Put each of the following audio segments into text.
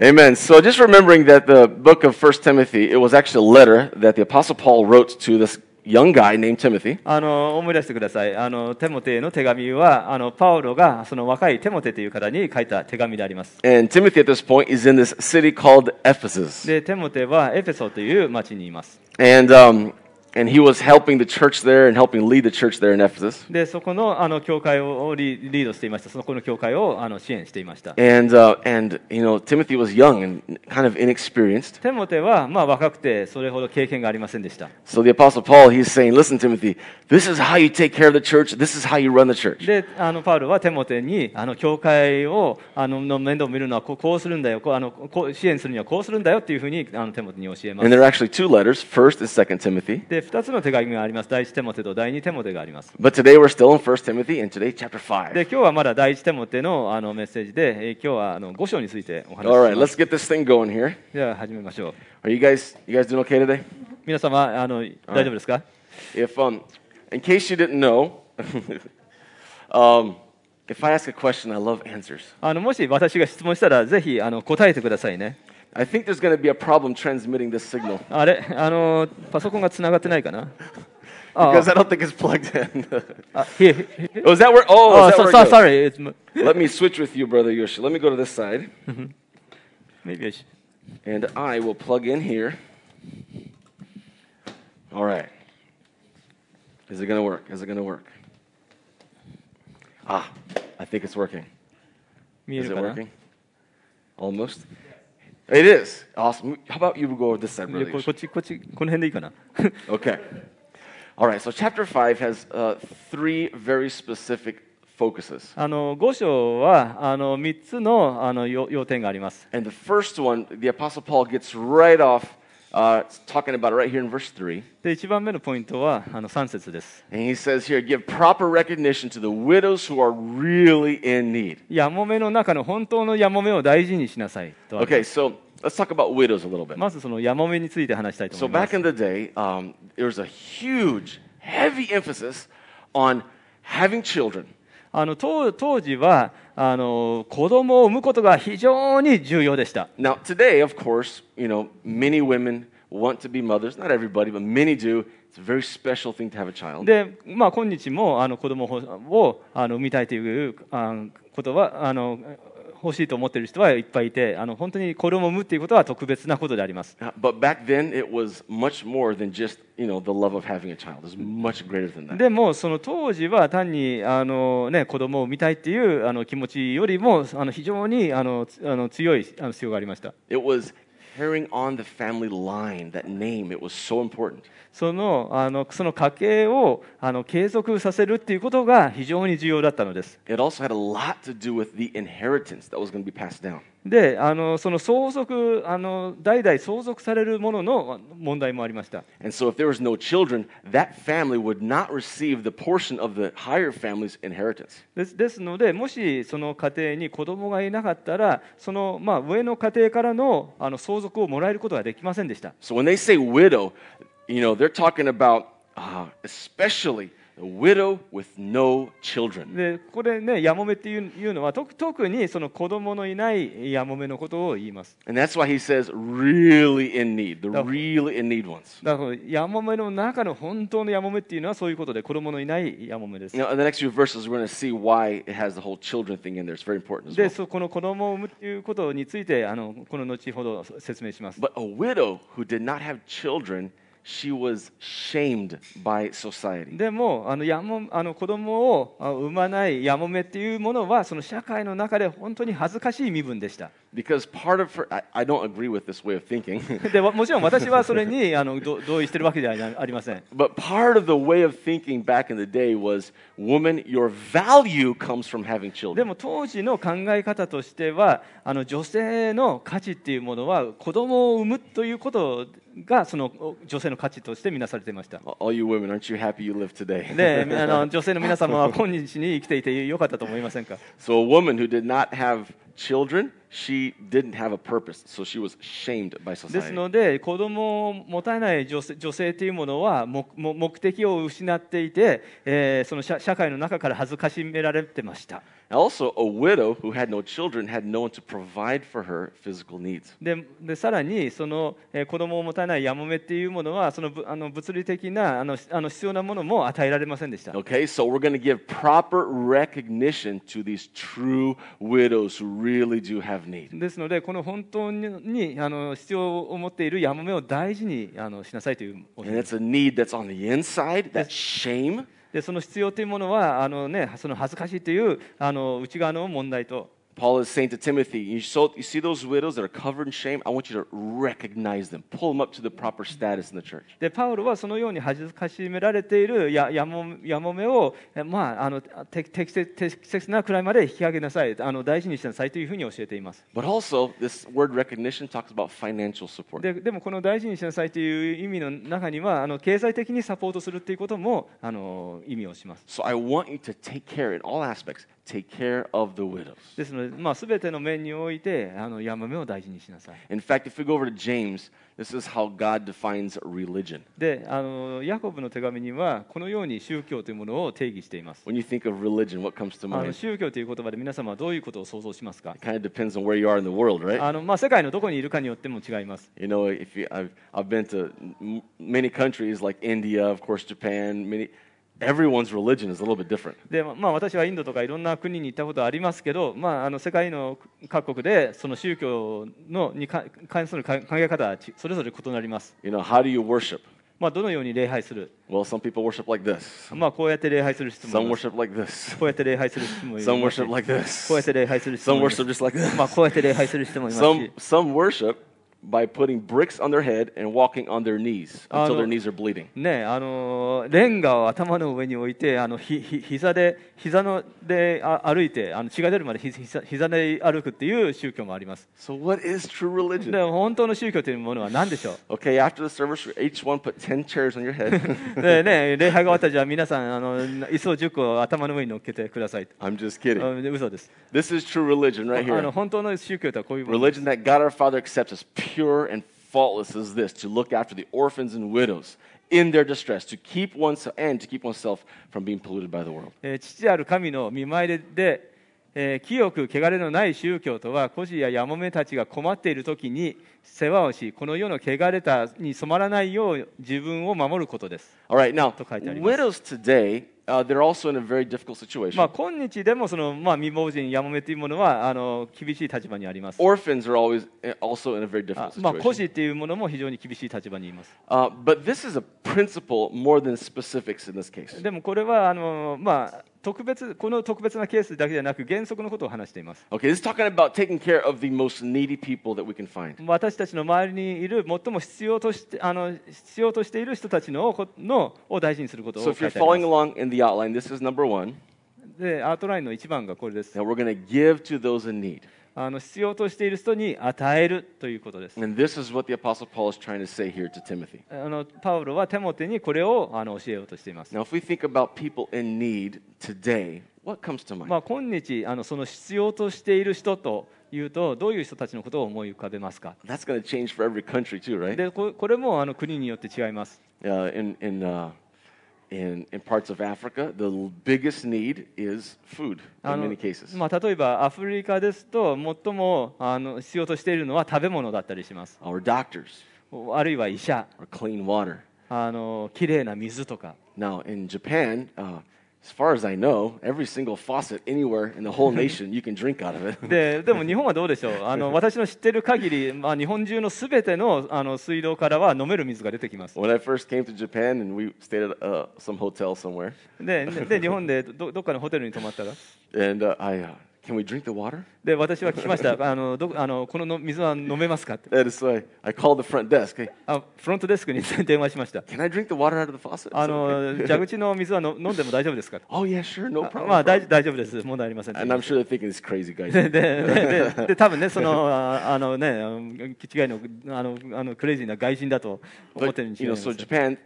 Amen. So just remembering that the book of First Timothy, it was actually a letter that the Apostle Paul wrote to this young guy named Timothy. あの思い出してくださいあのテモテへの手紙はあのパウロがその若いテモテという方に書いた手紙であります And Timothy at this point is in this city called Ephesus. でテモテはエフェソという町にいます And, um, and he was helping the church there and helping lead the church there in Ephesus. でそこのあの教会をリリードしていましたそこの教会をあの支援していました And, uh, and, you know, Timothy was young and kind of inexperienced. テモテはまあ若くてそれほど経験がありませんでした So the Apostle Paul, he's saying, listen, Timothy, this is how you take care of the church. This is how you run the church. であのパウロはテモテにあの教会をあのの面倒を見るのはこうこうするんだよこうあのこう支援するにはこうするんだよっていうふうにあのテモテに教えま And す there are actually two letters. First is Second Timothy. で 2つの手紙があります第1テモテと第2テモテがあります But today we're still in First Timothy, and today chapter 5. で今日はまだ第1テモテのあのメッセージで、えー今日はあの5章についてお話し right, しま let's す get this thing going here. では始めましょう Are you guys, you guys doing okay today? 皆様あの大丈夫ですか If, um, in case you didn't know, um, if I ask a question, I love answers. あのもし私が質問したらぜひあの答えてくださいね I think there's going to be a problem transmitting this signal あれあのパソコンがつながってないかなあ because I don't think it's plugged in. あ、here, here. oh, is that where? Oh, Oh, is that so, where it so, goes? sorry. It's, m- Let me switch with you, brother Yoshi. Let me go to this side, maybe I should. and I will plug in here. All right. Is it going to work? Is it going to work? Ah, I think it's working. 見え Is る it かな working? Almost. It is. Awesome. How about you go this side, いや brother? ここっち、こっち、この辺でいいかな Okay. All right. So chapter five has uh, three very specific focuses, あの5章はあの3つのあの要要点があります。 and the first one, the Apostle Paul gets right off uh, talking about it right here in verse three, で、1番目のポイントはあの3節です。 and he says here, "Give proper recognition to the widows who are really in need." やもめの中の本当のやもめを大事にしなさいとある Okay. So let's talk about widows a little bit. まずそのやもめについて話したいと So 思いま back す。 in the day, um, there was a huge, heavy emphasis on having children. あの当当時は あの子供を産むことが非常に重要でした。Now, today, of course, you know, many women want to be mothers. Not everybody, but many do. It's a very special thing to have a child. で、まあ、今日もあの子供ををあの産みたいというあことはあの欲しいと思ってる人はいっぱいいて、あの本当に衣を産むということは特別なことであります。でも、その当時は単にあの、ね、子供を産みたいっていうあの気持ちよりもあの非常にあのあの強い必要がありました。その,家計を継続させるということが非常に重要だったのです。でその相続、代々相続されるものの問題もありました。で,すので、もしその家庭に子供がいなかったら、その、上の家庭からの,相続をもらえることができませんでした。you know, they're talking about uh, especially a widow with no children. でここでねやもめっていういうのは特特にその子供のいないやもめのことを言います。 And that's why he says really in need, the No. really in need ones. だからやもめの中の本当のやもめっていうのはそういうことで子供のいないやもめです。 You know, in the next few verses, we're going to see why it has the whole children thing in there. It's very important as で well. そこの子供を産むっていうことについてあのこの後ほど説明します。 But a widow who did not have children, でもあのやもあの子供を産まないやもめっていうものはその社会の中で本当に恥ずかしい身分でした。もちろん私はそれに あの同意してるわけではありません。でも当時の考え方としてはあの女性の価値っていうものは子供を産むということでがその女性の価値として見なされてました。で、あの女性の皆様は今日に生きていてよかったと思いませんか？children, she didn't have a purpose. So she was shamed by です society. ので子供を持たない女性女性というものは目目目的を失っていて、えーその社社会の中から恥ずかしめられてました。 Also, a widow who had no children had no one to provide for her physical needs. ででさらにその、えー子供を持たないやもめっていうものはそのぶあの物理的なあのしあの必要なものも与えられませんでした。 Okay, so we're going to give proper recognition to these true widows who really do have need. ですので、この本当ににあの必要を持っているやもめを大事にあのしなさいという教 And え it's a need that's on the inside, that shame. でその必要というものはあの、ね、その恥ずかしいというあの内側の問題と Paul is saying to Timothy, you, so, you see those widows that are covered in shame? I want you to recognize them, pull them up to the proper status in the church. でパウロはそのように恥ずかしめられているややもやもめを、えまあ、あの適適切適切なくらいまで引き上げなさいあの大事にしなさいというふうに教えています But also, this word recognition talks about financial support. ででもこの大事にしなさいという意味の中にはあの経済的にサポートするということもあの意味をします So I want you to take care in all aspects, Take care of the widows. ですので、まあ、全ての面においてあのヤマメを大事にしなさい In fact, if we go over to James, this is how God defines religion. であのヤコブの手紙にはこのように宗教というものを定義しています When you think of religion, what comes to あの mind? 宗教という言葉で皆様はどういうことを想像しますか It kind of depends on where you are in the world, right? あの、まあ、世界のどこにいるかによっても違います You know, if you, I've, I've been to m- many countries like India, of course, Japan, many, everyone's religion is a little bit different. で、まあ、私はインドとかいろんな国に行ったことありますけど、まあ、あの世界の各国でその宗教のにか関する考え方はちそれぞれ異なります、You know, how do you worship? まあ、どのように礼拝する、Well, some people worship like this. まあ、こうやって礼拝する人も Some います worship like this. こうやって礼拝する人もいます Some し worship like this. こうやって礼拝する人 Some もいます worship just like this. まあ、こうやって礼拝する人もいますし Some, some worship by putting bricks on their head and walking on their knees Ah, until no. their knees are bleeding. ねあのレンガを頭の上に置いてあのひひ膝で膝のであ歩いてあの血が出るまでひ膝膝で歩くっていう宗教もあります So, what is true で religion? 本当の宗教というものは何でしょ Okay, after the service, each one put 10 chairs on your head. うで、ね、礼拝が終わったらじゃあ皆さんあの椅子を10個頭の上に乗っけてください I'm just kidding. あで嘘です This is true religion right あの here. 本当の宗教とはこういうもの Religion that God our Father accepts as pure and faultless is this to look after the orphans and widows in their distress, to keep oneself and to keep oneself from being polluted by the world. えー父ある神の見舞いで、 えー清く汚れのない宗教とは孤児ややもめたちが困っている時に世話をしこの世の汚れたに染まらないよう自分を守ることです All right, now, と書いてあります。widows today, uh, they're also in a very difficult situation. まあ、今日でもその、まあ、未亡人やもめというものはあの厳しい立場にあります Orphans are always uh, also in a very あ difficult まあ、孤 situation. 児っていうものも非常に厳しい立場にいます Uh, but this is a principle more than specifics in this case. でもこれはあの、まあ、特別この特別なケースだけではなく原則のことを話しています Okay, this is talking about taking care of the most needy people that we can find. 私たちの周りにいる最も必要としてあの必要としている人たちのこのを大事にすることを So 書 if い you're てあり following ま along in the outline, this is number one. すでアートラインの一番がこれです That we're going to give to those in need. あの必要としている人に与えるということです And this is what the Apostle Paul is trying to say here to Timothy. あのパウロはテモテにこれをあの教えようとしています Now, if we think about people in need today, what comes to mind? まあ、今日あのその必要としている人というとどういう人たちのことを思い浮かべますか That's going to change for every country too, right? でここれもあの国によって違います Uh, in, in, uh, in, in parts of Africa, the biggest need is food あ in の many cases. まあ、例えばアフリカですと最もあの必要としているのは食べ物だったりします Or doctors, あるいは医者 or clean water. あのきれいな水とか Now, in Japan, uh, as far as I know, every single faucet anywhere in the whole nation, you can drink out of it. ででも日本はどうでしょうあの私の知ってる限り、まあ、日本中のすべてのあの水道からは飲める水が出てきます when I first came to Japan and we stayed at uh, some hotel somewhere, でで日本でどどっかのホテルに泊まったら and uh, I, uh, Can we drink the water? で私は聞きました、あのどあのこの,の水は飲めますかって。フロントデスク、hey. フロントデスクに電話しました。あの 蛇口の水はの飲んでも大丈夫ですか？Oh, yeah, sure. no problem, あ、まあ、大,大丈夫です、問題ありません。And I'm sure、they're thinking this crazy guy. で,で,で,で多分ね、その、あのね、気違いの,あの,あのクレイジーな外人だと思ってるんですけど。But, you know, so Japan,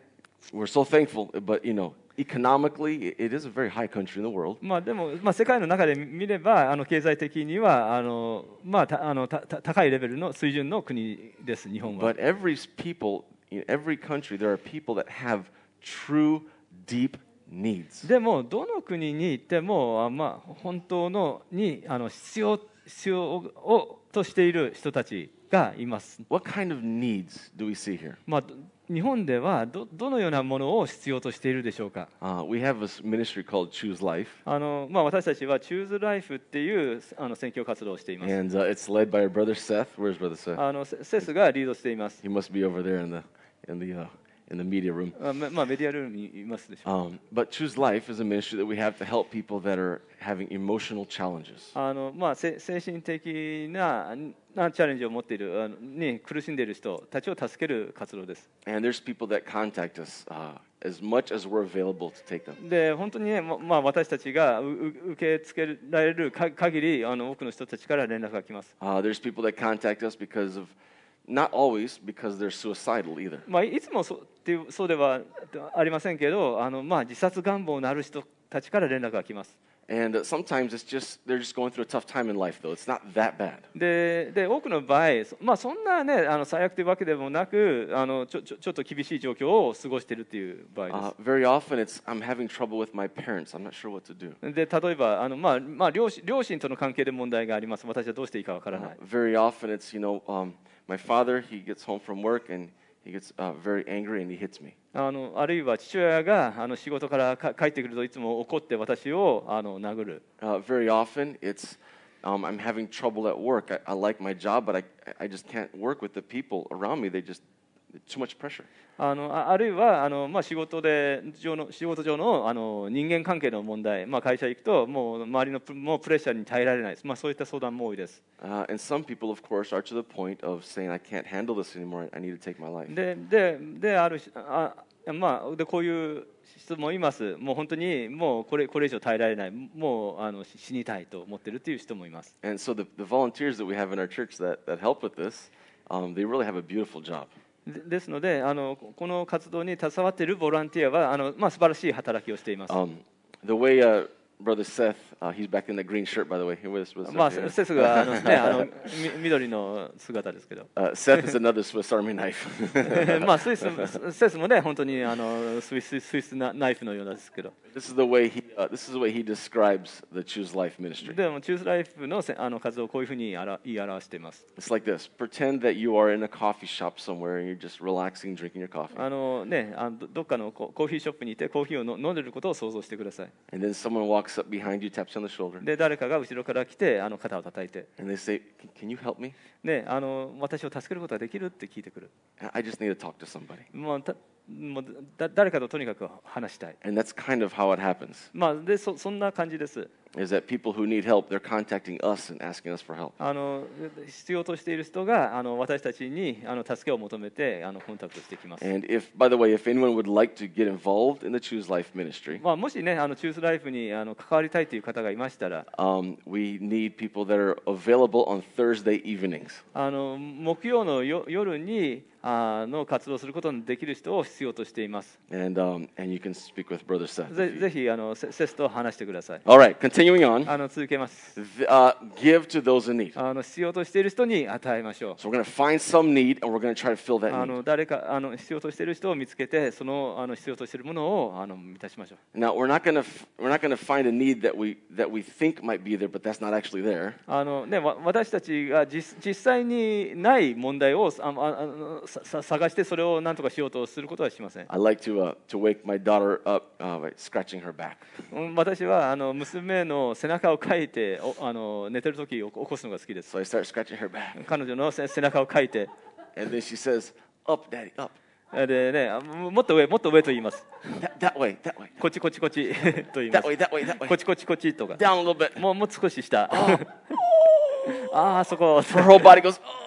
economically, it it is a very high country in the world. まあでも、まあ、世界の中で見ればあの経済的にはあの、まあ、たあのたた高いレベルの水準の国です日本は But every people, in every country, there are people that have true, deep needs. でもどの国に行ってもあまあ本当のにあの必要必要をとしている人たちがいます。What kind of needs do we see here? まあど日本ではど,どのようなものを必要としているでしょうか、あのまあ、私たちは Choose Life っていうあの選挙活動をしています。あのセスがリードしています。In the media room. あままあメディアルームにいますでしょう。Um, but Choose Life is a ministry that we have to help people that are having emotional challenges. あのまあ、せ精神的ななチャレンジを持っているあのに苦しんでいる人たちを助ける活動です。And there's people that contact us uh, as much as we're available to take them. で本当にね、ままあ、私たちが受け付けられるか限りあの多くの人たちから連絡が来ます。Uh, there's people that contact us because of, not always because they're suicidal either. まあ、いつもそうっていうそうではありませんけどあの、まあ、自殺願望のある人たちから連絡が来ます。And uh, sometimes it's just, they're just going through a tough time in life, though. It's not that bad. でで多くの場合、そまあ、そんな、ね、あの最悪というわけでもなくあのちょちょちょっと厳しい状況を過ごしているという場合です。Uh, very often it's, I'm having trouble with my parents. I'm not sure what to do. で例えばあの、まあまあ、両親両親との関係で問題があります、私はどうしていいかわからな Uh, い。very often it's, you know, um, my father, he gets home from work and he gets uh, very angry and he hits me. あのあるいは父親があの仕事からか帰ってくるといつも怒って私をあの殴る。 Uh, very often it's, um, I'm having trouble at work. I, I like my job, but I, I just can't work with the people around me. They just, too much pressure. あのああるいはあの、まあ、仕事で上の仕事上のあの人間関係の問題、まあ、会社行くともう周りのプもうプレッシャーに耐えられないです、まあ、そういった相談も多いです。Uh, and some people, of course, are to the point of saying, I can't handle this anymore. I need to take my life. ででであるしあまあ、でこういう人もいます、もう本当にもうこれこれ以上耐えられない、もうあの死死にたいと思ってるという人もいます。And so the, the volunteers that we have in our church that, that help with this, um, they really have a beautiful job. ですのであの、この活動に携わっているボランティアはあの、まあ、素晴らしい働きをしています。Um, the way uh, Brother Seth, uh, he's back in the green shirt, by the way. He was, was まあ、 here. セスがあの、ね、あのみ緑の姿ですけど、 Uh, Seth is another Swiss Army knife. まあ、スイスセスもね、本当にあのスイススイスナナイフのようなんですけど、 this is the way he, uh, this is the way he describes the Choose Life ministry. でも、チュースライフのせあの活動をこういうふうにあら言い表しています。 It's like this: pretend that you are in a coffee shop somewhere and you're just relaxing, drinking your coffee, あのね、あのどどっかのこコーヒーショップにいてコーヒーをの飲んでることを想像してください。 and then someone walks で誰かが後ろから来てあの肩を叩いて。ねあの私を助けることができるって聞いてくる。もうだ誰かととにかく話したい。And that's kind of how it happens. まあ、でそそんな感じです。Is that people who need help, they're contacting us and asking us for help. あの必要としている人があの私たちにあの助けを求めてあのコンタクトしてきます。And if, by the way, if anyone would like to get involved in the Choose Life ministry, まあ、もしね、あのチュースライフにあの関わりたいという方がいましたら、um, we need people that are available on Thursday evenings. あの木曜のよ夜にあの活動することのできる人を必要としています。And, um, and you can speak with Brother Seth. ぜぜひあのセセスと話してください。All right, continuing on. あの続けます。Uh, give to those in need. あの必要としている人に与えましょう。So we're going to find some need and we're going to try to fill that あ need. の誰かあの必要としている人を見つけて、そのあの必要としているものをあの満たしましょう。Now we're not going to we're not going to find a need that we that we think might be there, but that's not actually there. あのね、わ私たちが実実際にない問題をあああ探してそれを何とかしようとすることはしません。I like to uh, to wake my daughter up uh, by scratching her back. うん私はあの娘の背中をかいておあの寝てる時を起こすのが好きです。So I start scratching her back, 彼女の背背中をかいて、and then she says, "Up, Daddy, up. でね、あももっと上、もっと上と言います。That, that way, that way, こっちこっちこっちと言いま that す way, that way, that こ way. っちこっちこっちとか。Down a little bit." もうもう少し下。ああ、そこ。Her whole body goes. "Oh."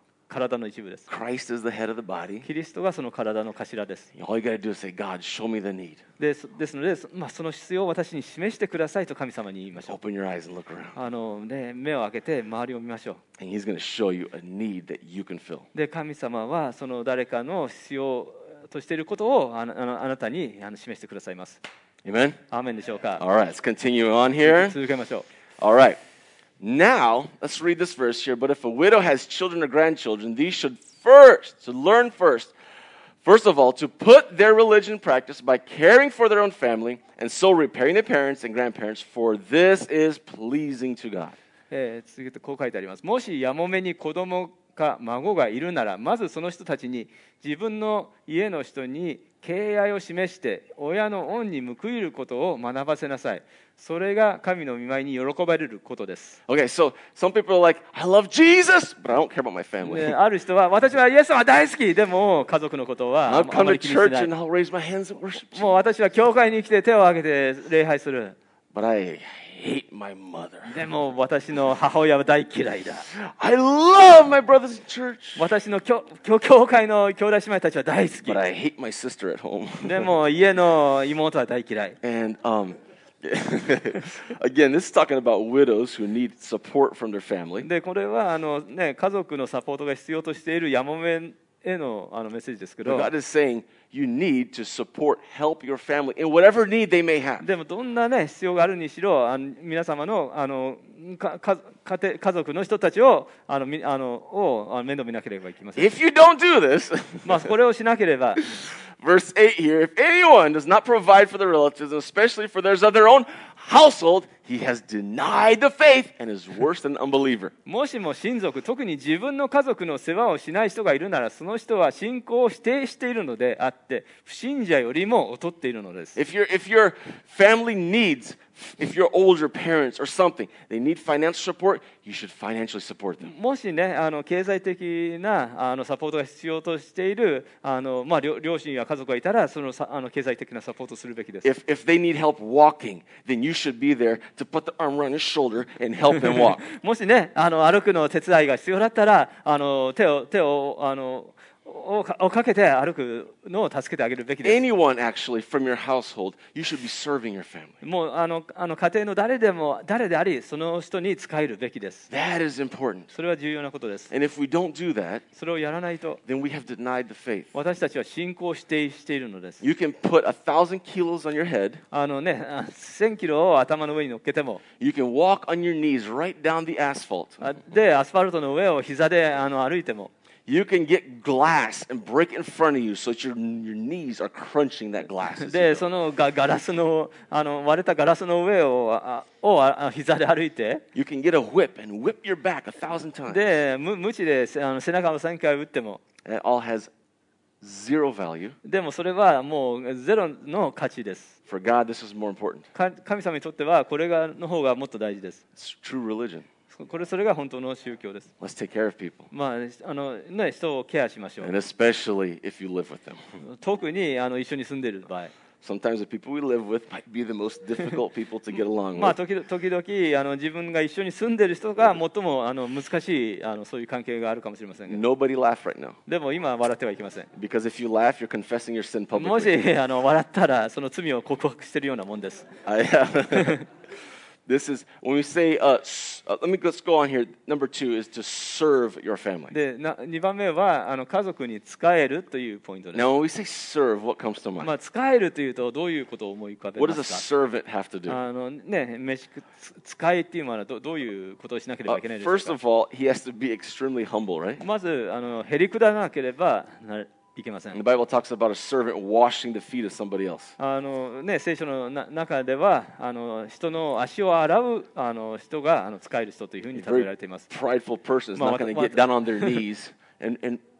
体の一部です。Christ is the head of the body. キリストがその体の頭です。All you got to do is say, God, show me the need. ですですので、そまあ、その必要を私に示してくださいと神様に言いましょう。Open your eyes and look around. あのね、目を開けて周りを見ましょう。And He's to show you a need that you can fill. で神様はその誰かの必要としていることをあのあなたに示してくださいます。Amen? アーメンでしょうか All right, let's continue on here. 続けましょ All right. Now, let's read this verse here. But if a widow has children or grandchildren, these should first, to learn first, first of all, to put their religion in practice by caring for their own family and so repairing their parents and grandparents, for this is pleasing to God. う。えー続けてこう書いてあります。もしやもめに子供 か孫がいるなら、まずその人たちに自分の家の人に敬愛を示して、親の恩に報いることを学ばせなさい。それが神の見舞いに喜ばれることです。Okay, so some people are like, I love Jesus, but I don't care about my family. である人は、私はイエス様大好き、でも家族のことはもう.私は教会に来て手を挙げて礼拝する。But I hate my mother. でも私の母親は大嫌いだ。I love my brothers in church, 私の教教教会の兄弟姉妹たちは大好 but I hate my sister at home. き。でも家の妹は大嫌い。And um, again, this is talking about widows who need support from their family. で、これはあの、ね、家族のサポートが必要としているやもめへのあのメッセージですけ But ど、 God is saying you need to support, help your family in whatever need they may have. でもどんな、ね、必要があるにしろ、あの皆様のあのかか家庭家族の人たちをあのみあのをあの面倒見なければいけません。 If you don't do this, まあ、これをしなければ、 verse 8 here, if anyone does not provide for their relatives, and especially for those of their own household, he has denied the faith and is worse than an unbeliever. もしも親族、特に自分の家族の世話をしない人がいるなら、その人は信仰を否定しているのであって、不信者よりも劣っているのです。If, your if your family needs, if your older parents or something, they need financial support, you should financially support them. もしね、あの経済的なあのサポートが必要としているあの、まあ、両両親や家族がいたら、そのさあの経済的なサポートをするべきです。If, if they need help walking, then you should be there to put the arm around his shoulder and help him walk. もしね、あの歩くの手伝いが必要だったら、あの手を手をあのをかをかけて歩くのを助けてあげるべきです。Anyone actually from your household, you should be serving your family. もうあのあの家庭の誰でも誰であり、その人に仕えるべきです。That is important. それは重要なことです。And if we don't do that, それをやらないと、then we have denied the faith. 私たちは信仰を否定しているのです。You can put a thousand kilos on your head. あのね、あ1000キロを頭の上に乗っけても、You can walk on your knees right down the asphalt. あで、アスファルトの上を膝であの歩いても、You can get glass and break it in front of you so that your, your knees are crunching that glass. as you で、 go. そのガガラスのあの割れたガラスの上をあをああ膝で歩いて、 You can get a whip and whip your back a thousand times. で、む無知でせあの背中を3回打っても、 And it all has zero value. でもそれはもうゼロの価値です。 For God, this is more important. か神様にとってはこれがの方がもっと大事です。 It's true religion. これそれが本当の宗教です。Let's take care of people. まああのね、人をケアしましょ And う。especially if you live with them. 特にあの一緒に住んでいる場合。Sometimes the people we live with might be the most difficult people to get along まあ with. 時々あの自分が一緒に住んでいる人が最もあの難しいあのそういう関係があるかもしれませんが Nobody laugh right now. でも今は笑ってはいけません Because if you laugh, you're confessing your sin も publicly. しあの笑ったらその罪を告白しているようなもんです I have. This is when we say, uh, uh, let me let's go on here. Number two is to serve your family. でな2番目はあの家族に仕えるというポイントです Now, when we say serve, what comes to mind? まあ仕えるというとどういうことを思い浮かべ What ま does a すか servant have to do? あのね飯使いっていうのはどどういうことをしなけれ Uh, ばいけないでしょう first か of all, he has to be extremely humble, right? まずあのへりくだらなければないけません。あのね、聖書の中ではあの、人の足を洗うあの人があの使える人というふうに例えられています。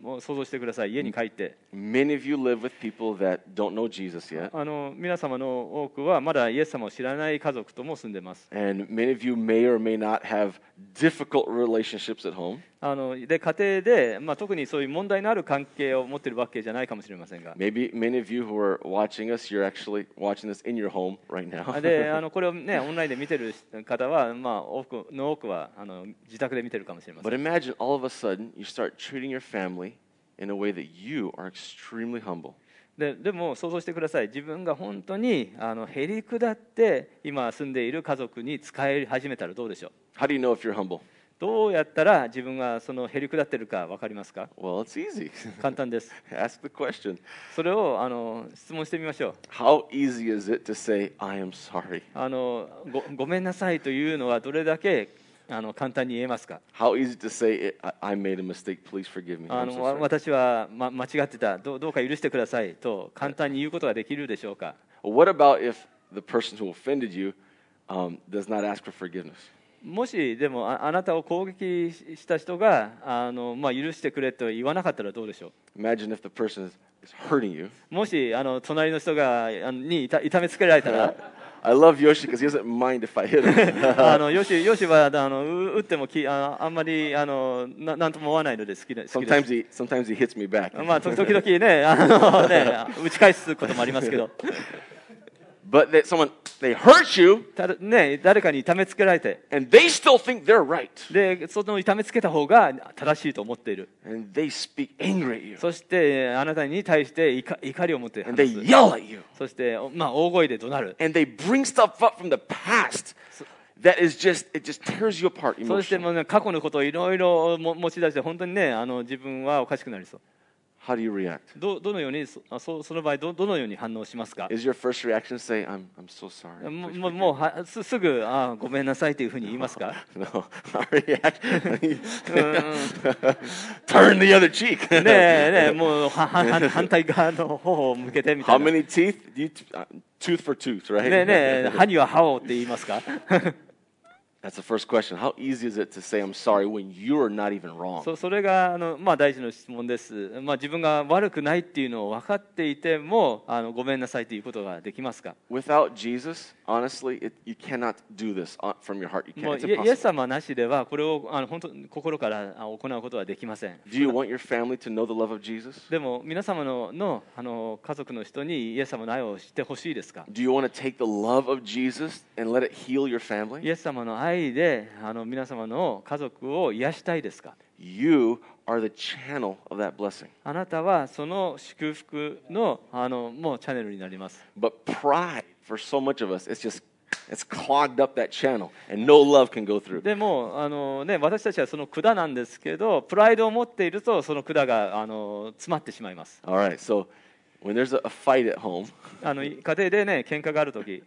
もう想像してください家に帰って、Many of you live with people that don't know Jesus yet. あの皆様の多くはまだイエス様を知らない家族とも住んでます。And many of you may or may not have difficult relationships at home. あので家庭で、まあ、特にそういう問題のある関係を持っているわけじゃないかもしれませんが。Maybe many of you who are watching us, you're actually watching this in your home right now. であのこれを、ね、オンラインで見てる方は、まあ、多くの多くはあの自宅で見てるかもしれませ But ん。imagine all of a sudden you start treating your family in a way that you are extremely humble. ででも想像してください自分が本当にあのへりくだって今住んでいる家族に使い始めたらどうでしょう？How do you know if you're humble? どうやったら自分がそのへりくだってるか分かりますか？Well, it's easy. 簡単です。Ask the question それをあの質問してみましょう。How easy is it to say, I am sorry? あのごごめんなさいというのはどれだけあの簡単に言えますか？私は、間違ってたどう。か許してくださいと簡単に言うことができるでしょうか、もしでもあ,なたを攻撃した人があの、まあ、許してくれと言わなかったらどうでしょう？もしあの隣の人がに痛めつけられたら。I love Yoshi because he doesn't mind if I hit him. あのよしよしはあのう打ってもきああんまりあのななんとも思わないので好きで好きで sometimes す he sometimes he hits me back. まあ時々ねあのね打ち返すこともありますけど But that someone they hurt you ね誰かに痛めつけられて and they still think they're right でその痛めつけた方が正しいと思っている and they speak angry at you そしてあなたに対して怒怒りを持って話 and they す yell at you そして、まあ、大声で怒鳴る and they bring stuff up from the past that is just it just tears you apart そして.もう、ね、過去のことをいろいろも持ち出して本当にねあの自分はおかしくなりそう How do you react? どどのようにそあそその場合どどのように反応しますか Is your first reaction say I'm I'm so sorry? ももうはすすぐあごめんなさいというふうに言いますか me?" No, our reaction turn the other cheek. ねえねえもうははは反対側の頬を向けてみた How いなね many teeth? You t- uh, tooth for tooth, right? えねえ歯には歯をって言いますか That's the first question. How easy is it to say I'm sorry when you're not even wrong? そそれがあの、まあ、大事な質問です、まあ、自分が悪くないっていうのを分かっていてもあのごめんなさいということができますか Without Jesus, honestly, it, you cannot do this uh, from your heart. You も can't. う It's イエイエス impossible. 様なしではこれをあの本当心からあ行うことはできません Do you want your family to know the love of Jesus? でも皆様ののあの家族の人にイエス様の愛を知ってほしいですか Do you want to take the love of Jesus and let it heal your イ family? エス様の愛であの皆様の家族を癒したいですか You are the channel of that blessing. あなたはその祝福のあのもうチャンネルになります But pride, for so much of us, it's just it's clogged up that channel, and no love can go through. でもあの、ね、私たちはその管なんですけどプライドを持っているとその管があの詰まってしまいます All right, so when there's a, fight at home, あの家庭でね喧嘩がある時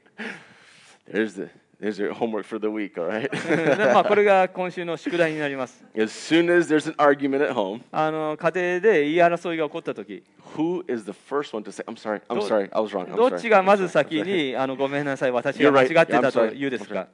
there's the there's your homework for the week. All right. でまあ、これが今週の宿題になります as soon as there's an argument at home, あの家庭で言い争いが起こった時 who is the first one to say, "I'm sorry, I'm ど sorry, I was wrong"? I'm どっちがまず先 sorry." にあのごめんなさい私が間.違ってたと.言うですか.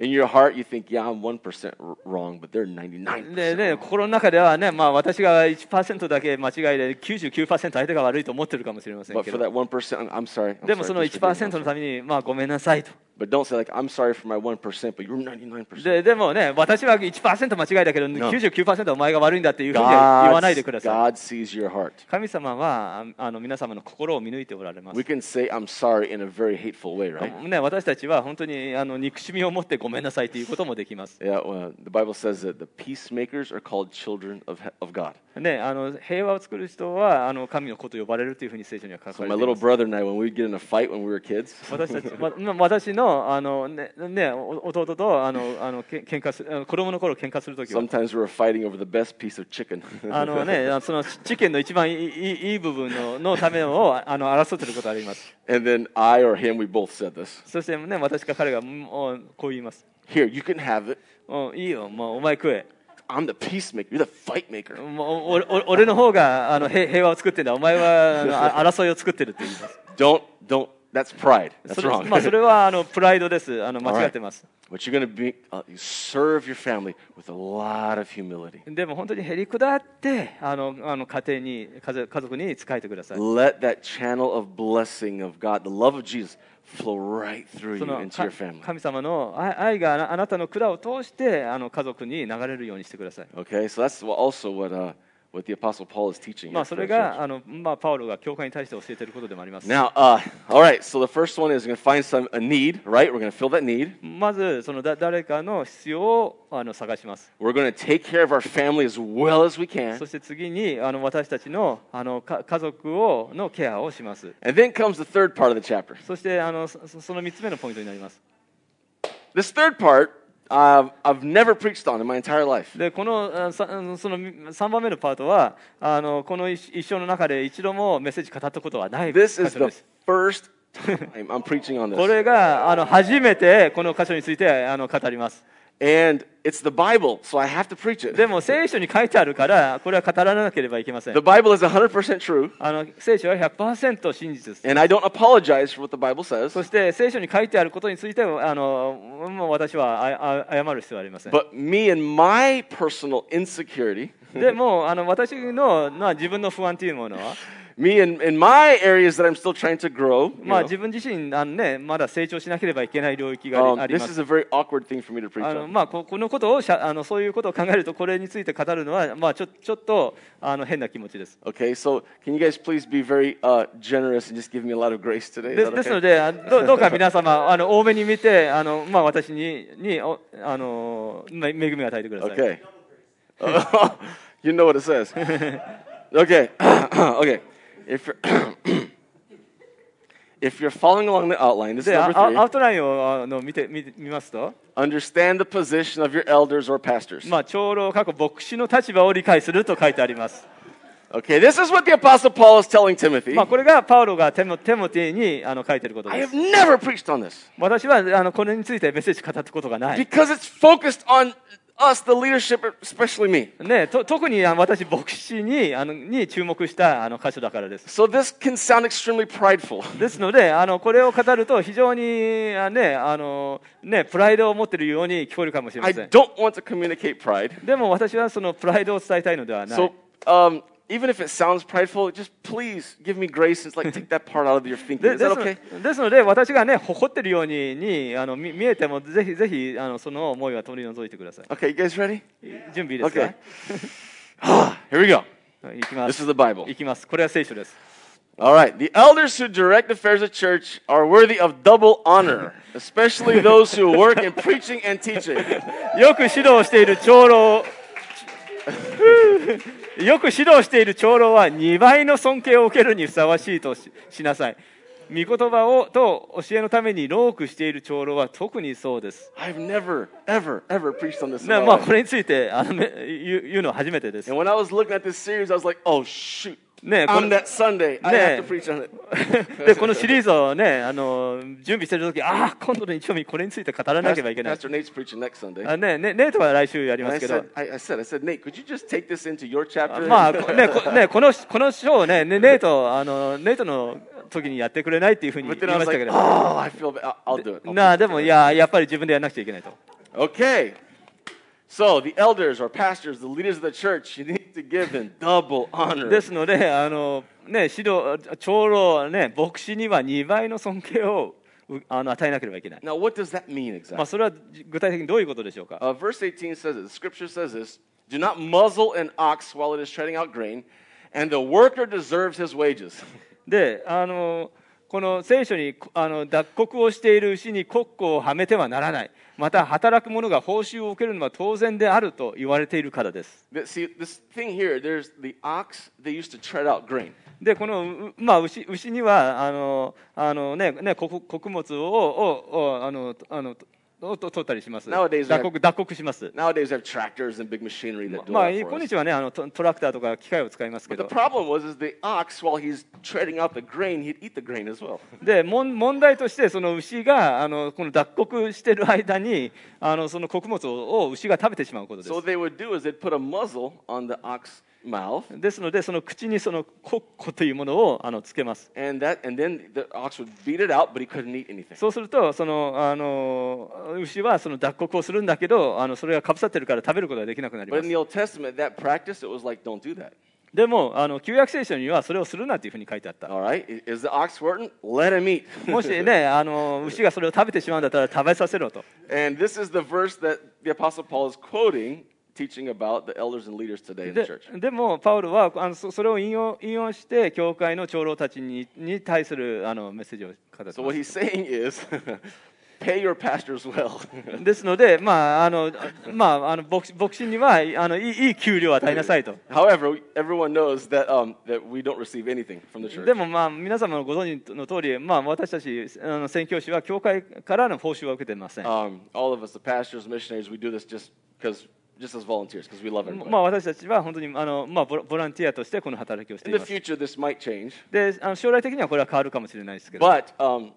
In your heart, you think, "Yeah, I'm one percent wrong, but they're 99." でね、心の中ではね、まあ、私が1%だけ間違いで99%相手が悪いと思ってるかもしれません But け for ど that one percent, I'm sorry. I'm でもその please forgive me, 1% I'm の.ために、まあ、ごめんなさいと But don't say like, "I'm sorry for my one percent, but you're 99%." ででもね私は1%間違いだけど99%はお前が悪いんだっていうふうには言わないで God, ください God sees your heart. 神様はああの皆様の心を見抜いておられます We can say, "I'm sorry" in a very hateful way, right? ね、私たちは本当にあの憎しみを持ってごめんなさいということもできます。Yeah, well, the Bible says that the peacemakers are called children of, of God. ね、あの平和を作る人はあの神の子と呼ばれるというふうに聖書には書 So かれ my てい little ます。brother and I, when we get in a fight when we were kids, 私たち、まま私のあの、ねね、お弟とあのあのけ喧嘩す子供の頃喧嘩するときは sometimes we were fighting over the best piece of chicken. あの、ね、あそのチキンの一番いいいい部分ののためをあの争っていることがあります。and then I or him, we both said this. そして、ね、私か彼がこう言います。Here, you can have it. おいいよ、もうお前食え。I'm the peacemaker. You're the fight maker. 俺の方があの平平和を作ってんだ。お前は争いを作ってるって言います。Don't don't that's pride. That's それ wrong. まあ、それはあのプライドですあの間違ってます But you're going to be uh, you serve your family with a lot of humility. でも本当にへりくだってあのあの家庭に家族家族に仕えてください Let that channel of blessing of God, the love of Jesus, flow right through そ you の into か your family. 神様の愛愛があなあなたの管を通してあの家族に流れるようにしてください Okay, so that's wha- also what uh, what the Apostle Paul is teaching. ま here あ、そ for れ the church. があの、まあ、パウロが教会に対して教えていることでもあります。 Now, uh, all right. So the first one is we're going to find some a need, right? We're going to fill that need. まずそのだ誰かの必要をあの探します。 We're going to take care of our family as well as we そ can. して次にあの私たちのあのか家族をのケアをします。 And then comes the third part of the chapter. そしてあのそその3つ目のポイントになります。 This third part, uh, I've never preached on in my entire life. でこのその3番目のパートはあのこの一一生の中で一度もメッセージ語ったことはない箇 This is the す。first time I'm preaching on こ this. れがあの初めてこの箇所についてあの語ります。And it's the Bible, so I have to preach it. でも聖書に書いてあるからこれは語らなければいけません The。Bible is 100% true, あの聖書は100%真実です。and I don't apologize for what the Bible そ says. して聖書に書いてあることについてはあのもう私はああ謝る必要はありません。But me and my personal insecurity, でもうあの私の、まあ、自分の不安というものは、me and in my areas that I'm still trying to grow, まあ、自分自身あの、ね、まだ成長しなければいけない領域があ um, りありま this is す。a very awkward thing for me to preach あの.まあ、ここのことをしゃあのそういうことを考えるとこれについて語るのは、まあ、ちょちょっとあの変な気持ちです。Okay, so can you guys please be very uh, generous and just give me a lot of grace today? でですの?であどどうか皆様あの多めに見てあの、まあ、私ににおあのめ恵みを与えてください。Okay. you know what it says. okay. okay. If you're if you're following along the outline, this is であ number あアウ.トラインをあの見て見て見ますと、Understand the position of your elders or pastors. まあ、長老過去牧師の立場を理解すると書いてあります。Okay, this is what the apostle Paul is telling Timothy. まあ、これがパウロがテモテモティにあの書いていること I で have す。never preached on this 私はあのこれについてメッセージ語ったことがない。because it's focused on us, the leadership, especially me. ね、と特にあの私、牧師にあのに注目したあの箇所だからです。So this can sound extremely prideful. ですので、あのこれを語ると非常にあ、ねあのね、プライドを持っているように聞こえるかもしれ I ません。don't want to communicate pride. でも私はそのプライドを伝えたいのではない。So um, even if it sounds prideful, just please give me grace and like take that part out of your thinking. で Is で that すの okay? ですので、私がね、誇ってるようににあの見見えても、ぜひぜひあのその思いは取り除いてください。 Okay, you guys ready? 準備いいですか Okay. Here we go. はいいきま This す is。the Bible. いきます。これは聖書です。 All right. The elders who direct affairs of church are worthy of double honor, especially those who work in preaching and teaching. よく指導している長老 よく指導している長老は2倍の尊敬を受けるにふさわしいとし,なさい。御言葉をと教えのためにロークしている長老は特にそうです。まあこれについてあの言,うのは初めてです。ね、on that Sunday, ね、I have to preach on it. で、このシリーズをね、あの準備してるとき、ああ、今度の日曜日、これについて語らなければいけない。ね、ね、ね、とは来週やりますけど。まあ、ね、ね、この、この章をね、ね、ね、と、あの、ね、との。時にやってくれないっていうふうに言いましけど。Like, oh, なあ、でも、いや、やっぱり自分でやらなくちゃいけないと。okay。so the elders or pastors the leaders of the church。you need to give them double honor. ですのであのね指導長老ね牧師には2倍の尊敬をうあの与えなければいけない。now, what does that mean ま exactly? あそれは具体的にどういうことでしょうか。Uh, verse 18 says it. The scripture says this Do not muzzle an ox while it is treading out grain, and the worker deserves his wages. であのこの聖書にあの脱穀をしている牛に国庫をはめてはならないまた働く者が報酬を受けるのは当然であると言われているからです。That- See, this thing here, there's the ox, they used to tread out grain. でこの、うまあ、牛牛にはあのあの、ねね、穀穀物をををあのあの取ったりします。脱穀,脱穀します。まあ、今日はねあのト、トラクターとか機械を使いますけど。で、問題として、その牛があのこの脱穀している間に、あのその穀物を牛が食べてしまうことです。ですので、その口にそのコッコというものをあのつけます。そうすると、そのあの牛はその脱穀をするんだけど、あのそれがかぶさってるから食べることができなくなります。でもあの、旧約聖書にはそれをするなというふうに書いてあった。もしねあの、牛がそれを食べてしまうんだったら食べさせろと。Teaching about the elders and leaders today in the で church. でもパウロはあのそそれを引用引用して教会の長老たちにに対するあのメッセージを語って So ま what す he's saying is, pay your pastors well. ですので、まああのまあ、あの牧師牧師にはあのいいいい給料を与えなさいと。However, everyone knows that, um, that we don't receive anything from the church. でも、まあ、皆様のご存知の通り、まあ、私たちあの宣教師は教会からの報酬は受けていません。Um, all of us, the pastors, missionaries, we do this just because, just as volunteers, because we love everybody. まあ、私たちは本当にあの、まあ、ボラボランティアとしてこの働きをして In い the ます。 future, this might change, であの将来的にはこれは変わるかもしれないですけど、 but um,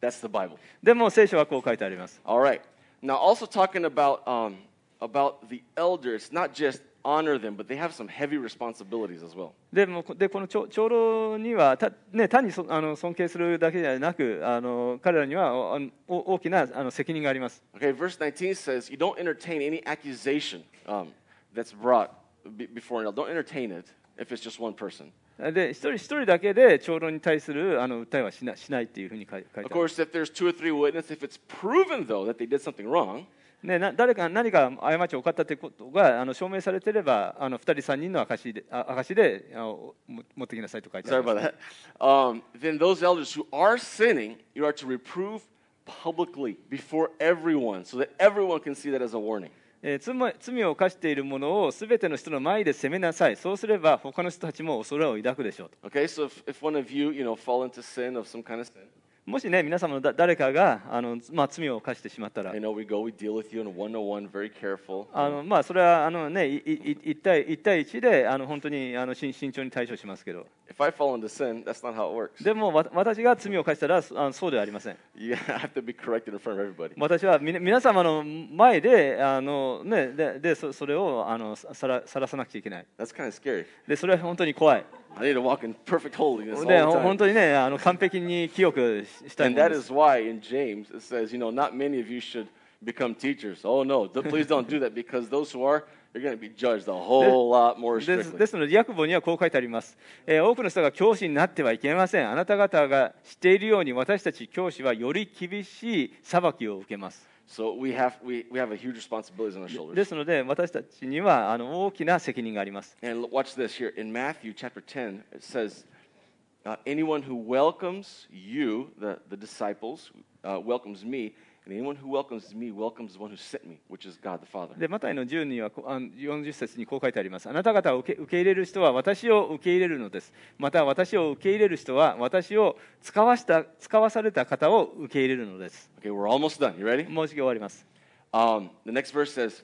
that's the Bible. でも聖書はこう書いてあります。 All right. Now, also talking about um, about the elders, not just honor them, but they have some heavy responsibilities as well. でもでこの長長老にはた、ね、単にそあの尊敬するだけではなくあの彼らにはおあのお大きなあの責任があります。 Okay, verse 19 says, "You don't entertain any accusation um, that's brought be- before an elder. Don't entertain it if it's just one person. で一人一人だけで長老に対するあの訴えはしなしないっていうふうに書い書い Of てある、 course, if there's two or three witnesses, if it's proven though that they did something wrong, ね、な誰か何か過ちを犯ったということがあの証明されていればあの2人3人の証であ証で持ってきなさいと書いてあ sorry ります about that. Um, then those elders who are sinning, you are to reprove publicly before everyone, so that everyone can see that as a warning. えー罪罪を犯しているものをすべての人の前で責めなさいそうすれば他の人たちも恐れを抱くでしょうと Okay, so if, if one of you, you know, fall into sin of some kind of sin, もしね、皆様の誰かがあの、まあ、罪を犯してしまったら、あのまあ、それはあの、ね、い一対一対一であの本当にあの慎,慎重に対処しますけど。でもわ私が罪を犯したらあそうではありません。私はみ皆様の前で,あの、ね、で,でそ,それをあのさ,らさらさなくちゃいけない。でそれは本当に怖い。I need to walk in perfect holiness all で the 本 time. 当にねあの完璧に清くししたい And that です is why in James it says, you know, not many of you should become teachers. Oh no, please don't do that because those who are, you're going to be judged a whole lot more です strictly. ですので、ヤクボにはこう書いてあります、えー多くの人が教師になってはいけません。あなた方が知っているように、私たち教師はより厳しい裁きを受けます。So we have we, we have a huge responsibility on our shoulders. ですので、私たちにはあの大きな責任があります。 And look- watch this here in Matthew chapter 10. It says, uh, "Anyone who welcomes you, the the disciples, uh, welcomes me, でマタイの10には40節にこう書いてあります。あなた方を受け,受け入れる人は私を受け入れるのです。また私を受け入れる人は私を使わ,した使わされた方を受け入れるのです。Okay, we're almost done. You ready? もうじき終わります。Um, the next verse says,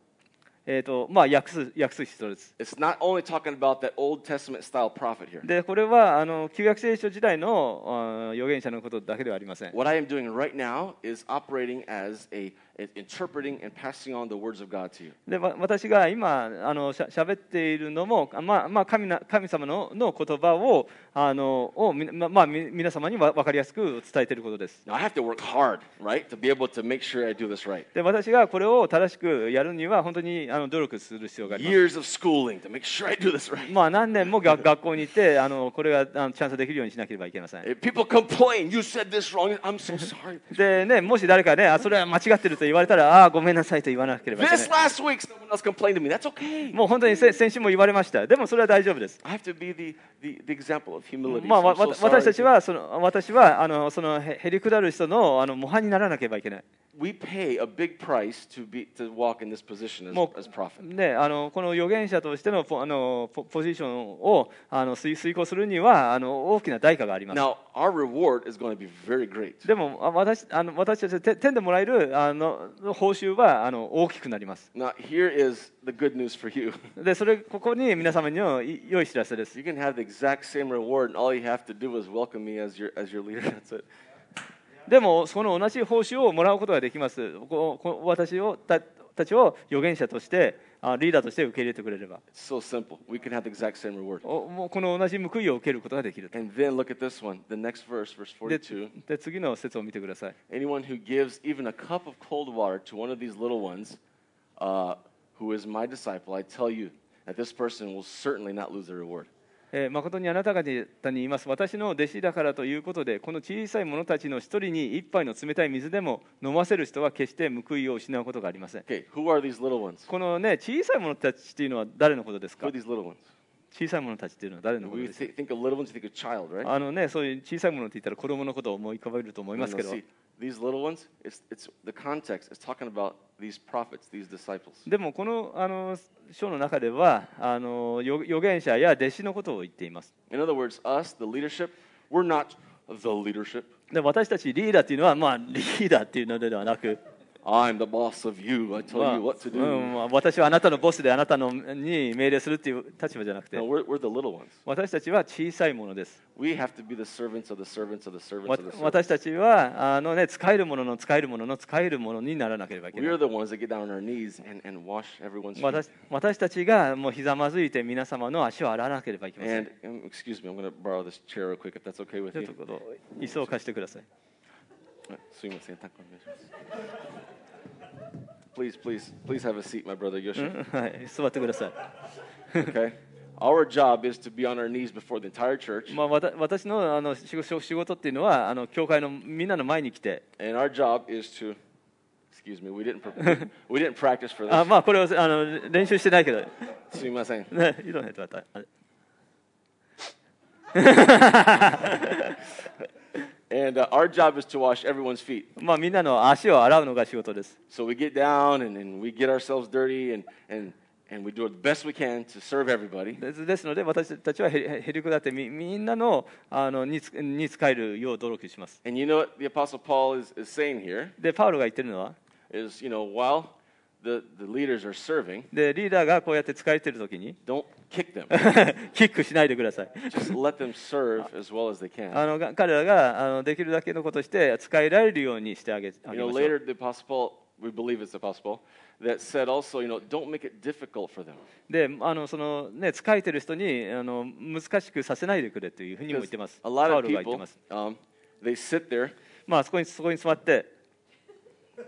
えーとまあ、訳す訳す人です。It's not only talking about that Old Testament style prophet here. でこれはあの旧約聖書時代のあ預言者のことだけではありません。What I am doing right now is operating as a- interpreting and passing on the words of God to you. でわ私が今あのしゃ喋っているのも、あまあまあ、神な神様のの言葉をあのをみままあ、み皆様にわ分かりやすく伝えていることです。Now I have to work hard, right, to be able to make sure I do this right. で私がこれを正しくやるには本当にあの努力する必要があります。Years of schooling to make sure I do this right. まあ何年も学学校に行ってあのこれがあのちゃんとできるようにしなければいけません。If people complain, you said this wrong. I'm so sorry. でねもし誰かねあそれは間違ってると言われたら、ああ、ごめんなさいと言わなければ。もう本当に先週も言われました。でもそれは大丈夫です。私たちはその、私はあのそのヘリクダル人の,あの模範にならなければいけない。We pay a big price to, be, to walk in this position as, as prophet. あの、あの、now, our reward is going to be very great. あの、あの、あの、あの、あの、あの、報酬はあの大きくなります。Now, here is the good news for you. でそれここに皆様にのい良い知らせです。You can have the exact same reward, and all you have to do is welcome me as your as your leader. That's it. でもその同じ報酬をもらうことができます。ここ私をたたちを預言者としてあリーダーとして受け入れてくれれば It's so simple. We can have the exact same reward. おもうこの同じ報いを受けることができると。 And then look at this one, the next verse, verse で 42. で次の説を見てください。 Anyone who gives even a cup of cold water to one of these little ones, uh, who is my disciple, I tell you that this person will certainly not lose their reward. えー誠にあなた方に言います。私の弟子だからということでこの小さい者たちの一人に一杯の冷たい水でも飲ませる人は決して報いを失うことがありません。Okay, who are these little ones? このね小さい者たちっていうのは誰のことですか？小さい者たちっていうのは誰のことですか child, right? あのねそういう小さい者って言ったら子供のことを思い浮かべると思いますけど these little ones, it's, it's the context is talking about these prophets, these disciples. でもこのあの章の中ではあの預預言者や弟子のことを言っています In other words, us, the leadership, we're not the leadership. で私たちリーダーっていうのはまあリーダーっていうのではなく I'm the boss of you. I tell you what to do. うん、私はあなたのボスであなたのに命令するという立場じゃなくて。No, we're, we're the little ones. 私たちは小さいものです。私たちはあの、ね、使えるものの使えるものの使えるものにならなければいけない。And, and 私,私たちがもうひざまずいて皆様の足を洗わなければいけません。And, excuse me, I'm going to borrow this chair real quick if that's okay with you. ちょっと椅子を貸してください。すいません、タッグお願いします。Please, please, please have a seat, my brother う Yoshi. んはい、座ってください。 Okay? Our job is to be on our knees before the entire church, まあ、わた私のあの仕事仕事っていうのはあの教会のみんなの前に来て and our job is to. Excuse me, we didn't pre- we didn't practice for あ this. まあこれをあの練習してないけど、すいません。ね、you don't have to- あれ And uh, our job is to wash everyone's feet. まあみんなの足を洗うのが仕事です。 So we get down and, and we get ourselves dirty and, and, and we do the best we can to serve everybody. ですですので私たちはへへへりくだってみみんなのあのにつに使えるよう努力します。 And you know what the Apostle Paul is, is saying here でパウロが言ってるのは is, you know, while でリーダーがこうやって使えてるときに、キックしないでください。彼らがあのできるだけのことをして、使えられるようにしてあげてください。であのその、ね、疲れてる人にあの難しくさせないでくれというふうにも言ってま。ます。まあそこ,にそこに座って。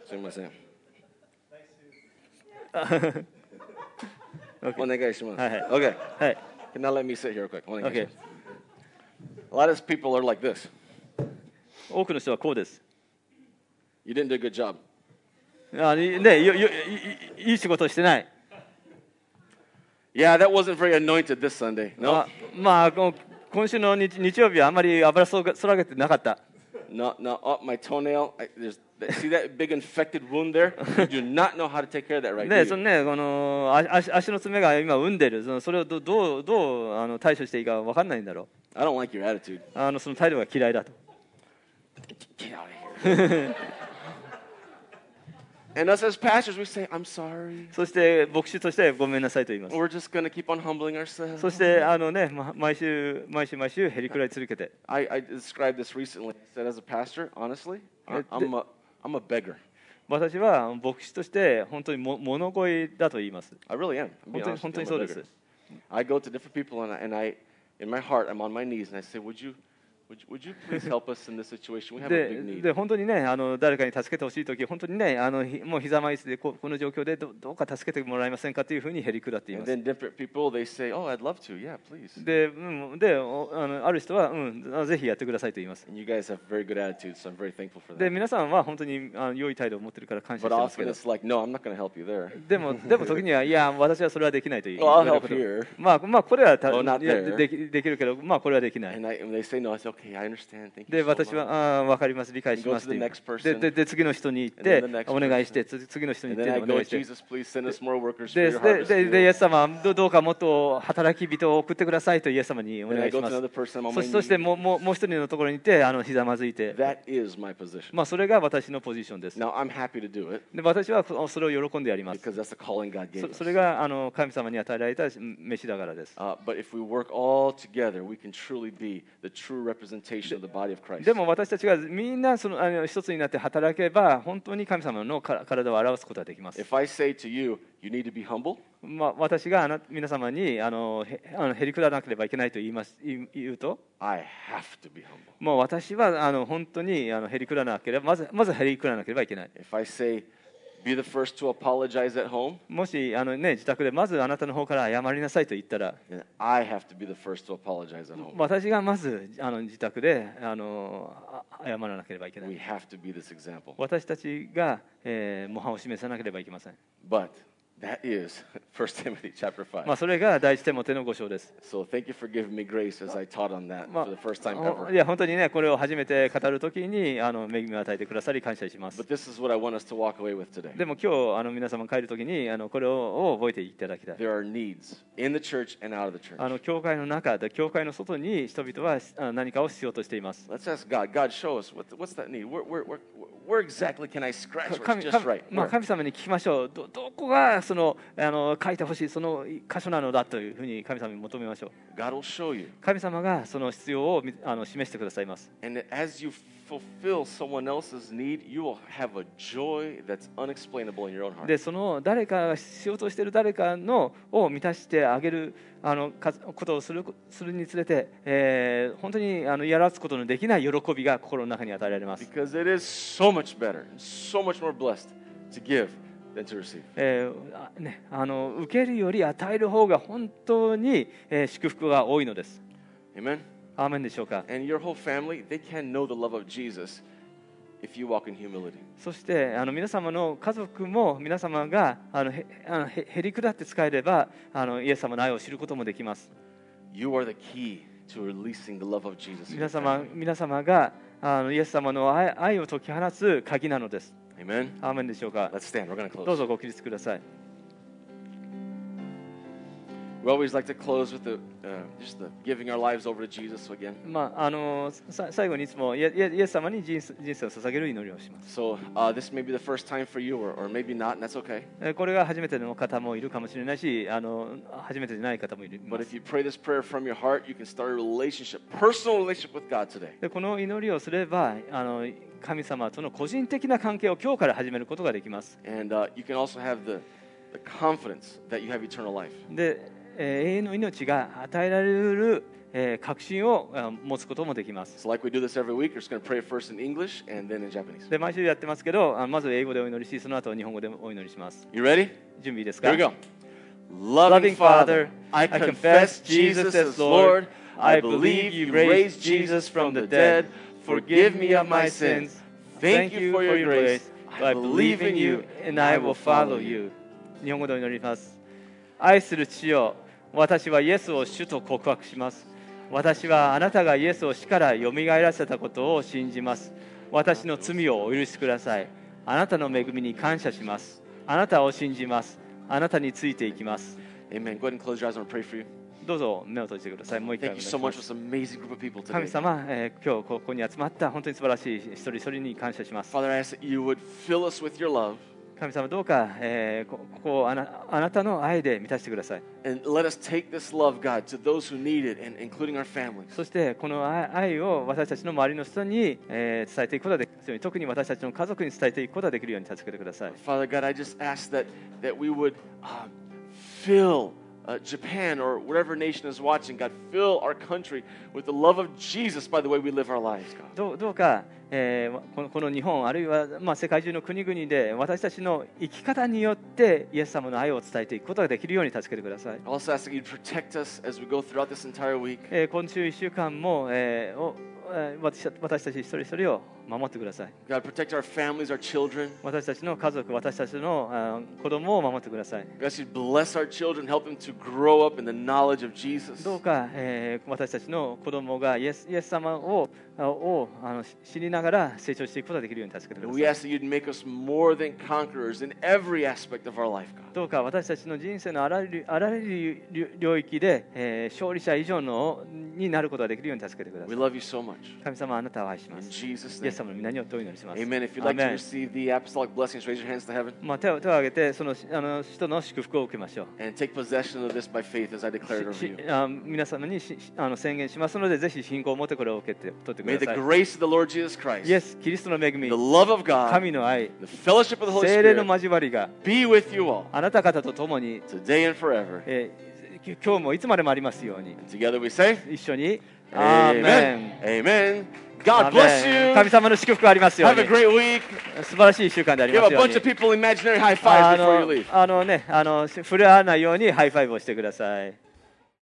すみません。OK お願いします。はいはい Okay. はい。 Now let me sit here real quick. お願いし OK ます A lot of people are like this. 多くの人はこうです。 You didn't do a good job. あねよよいいいい仕事をしてない。 Yeah, that wasn't very anointed this Sunday. ま No, あ、まあ、この今週の日日曜日はあまり油そがそらげてなかった。 no, no. Oh, my toenail. I, there's, see that big infected wound there? You do not know how to take care of that right で.そのね、このあ足足の爪が今産んでる、そのそれをどどうどうあの対処していいか分かんないんだろ I don't like your attitude. う。あのその態度が嫌いだと。Get out of here. and us as pastors, we say, I'm sorry. そして牧師としてごめんなさいと言います。We're just to keep on humbling そ ourselves. してあのね、ま毎週毎週毎週へりくらい続けて、I, I described this recently. I said, as a pastor, honestly, I'm, a, I'm a beggar. 私は牧師として本当にも物乞いだと言います。 I really am. I'm 本 being 当に honest 本 with 当 you, に I'm そう a で beggar. す。 I go to different people, and I, and I, in my heart, I'm on my knees, and I say, would you, で,本当にねあの誰かに助けてほしいとき本当にねあのもうひまいすでこ,この状況でど,どうか助けてもらえませんかというふうにへりくだっています。で,であ,のある人は、うん、ぜひやってくださいと言います。で皆さんは本当にあの良い態度を持っているから感謝してますけど。でもでも時にはいや私はそれはできないと言います。まあ、まあ、これはた、できるけどまあこれはできない。で私は、ああ、わかります、理解しますで。で、で、次の人に行って、お願いして、次の人に行って、お願いして。で、で、で、イエス様、ど,どうかもっと働き人を送ってくださいと、イエス様にお願いします。そ,そして、もう、もう、もう一人のところにいって、あの、ひざまずいて。まあ、それが私のポジションです。で、私は、それを喜んでやります。そ,それが、あの、神様に与えられた飯だからです。Uh, でも私たちがみんなそのあの一つになって働けば本当に神様の体を表すことができます。ま私があな皆様にあのへあのヘリクダなければいけないと言います言うと、もう私はあの本当にあのヘリクダなければまずまずヘリクダなければいけない。Be the first to apologize at home, もしあの、ね、自宅でまずあなたの方から謝りなさいと言ったら I have to be the first to apologize at home. 私がまずあの自宅であのあ謝らなければいけな We い have to be this example. 私たちが、えー模範を示さなければいけません、But that is 1 Timothy chapter 5. まあ、それが第一テモテの5章です So thank you for giving me grace as I taught on that ま for the first time あ、ever. いや本当にねこれを初めて語るときにあの恵みを与えてくださり感謝します But this is what I want us to walk away with today. でも今日あの皆様帰るときにあのこれを覚えていただきたい There are needs in the church and out of the church. あの教会の中で教会の外に人々はあ何かを必要としています Let's ask God. God, show us what, what's that need? Where, where, where, where exactly can I scratch? Where 神 it's 神 just right. まあ?神様に聞きましょうどどこがそのあの書いてほしいその箇所なのだというふうに神様に求めましょう God will show you. 神様がその必要をみあの示してくださいます And as you fulfill someone else's need, you will have a joy that's unexplainable in your own heart. でその誰かが必要としている誰かのを満たしてあげるあのかことをするするにつれて、えー本当にあのやらすことのできない喜びが心の中に与えられます、Because it is so much better, so much more blessed to give. えーね、あの受けるより与える方が本当に、えー、祝福が多いのです。Amen? アーメンでしょうか？そしてあの皆様の家族も皆様があのへ,あのへ,へり下って使えればあのイエス様の愛を知ることもできます。皆様,皆様があのイエス様の愛,愛を解き放つ鍵なのです。Amen? アーメンでしょうか Let's stand. We're going to どう close. ぞご起立ください。 We always like to close with the, uh, just the giving our lives over to Jesus again. まああのさ最後にいつもイエイエイエス様に人生人生を捧げる祈りをします。 So uh, this may be the first time for you, or, or maybe not, and that's okay. えーこれが初めての方もいるかもしれないし、あの初めてじゃない方もいる。 But if you pray this prayer from your heart, you can start a relationship, personal relationship with God today. でこの祈りをすればあの 神様との個人的な関係を今日から始めることができます。で、永遠の命が与えられる確信を持つこともできます。で、毎週やってますけど、まず英語でお祈りし、その後日本語でお祈りします。You ready? 準備ですか？Here we go. Loving Father, I confess Jesus as Lord. I believe you raised Jesus from the dead. Forgive me of my sins. Thank you for your grace. I believe in you and I will follow you. 日本語で祈ります。愛する父よ、私はイエスを主と告白します。私はあなたがイエスを死からよみがえらせたことを信じます。私の罪をお許しください。あなたの恵みに感謝します。あなたを信じます。あなたについていきます。Amen. Go ahead and close your eyes. I'm going to pray for you. どうぞ目を閉じてください。もう一回、神様、えー、今日ここに集まった本当に素晴らしい一人一人に感謝します。Father, 神様、どうか、えー、こ,こあな,あなたの愛で満たしてください。そして、この愛を私たちの周りの人に、えー、伝えていくことができるように、特に私たちの家族に伝えていくことができるように助けてください。Father God, I just ask that, that we would、uh, fill uh, Japan or whatever nation is watching, God, fill our country with the love of Jesus by the way we live our lives, God. どうどうか、えーこのこの日本あるいは、まあ、世界中の国々で私たちの生き方によってイエス様の愛を伝えていくことができるように助けてください。Also ask that you protect us as we go throughout this entire week. えー今週1週間も、えーおえー私私たち一人一人を守ってください God, protect our families, our children. 私たちの家族私たちのあ子供を守ってください God, bless our children, help them to grow up in the knowledge of Jesus. どうか、えー私たちの子供がイエスイエス様をあをあのし知りながら成長していくことができるように助けてくだ we さい ask that you'd make us more than conquerors in every aspect of our life, God. どうか私たちの人生のあらゆるあらゆる領域で、えー勝利者以上のになることができるように助けてくださ We い love you so much. 神様あなたを愛します。イエス様の皆によってお祈りします。Like、手,を手を挙げてそのあの人の祝福を受けましょう。しし皆様にあの宣言しますので、ぜひ信仰を持ってこれを受けて取ってください。イエス、キリストの恵み、God, 神の愛、Spirit, 精霊の交わりが、あなた方と共に、今日もいつまでもありますように、say, 一緒に。Amen. Amen. God bless you. 神様の祝福ありますよ。素晴らしい週間であります。あのねあの震えないように high five をしてください。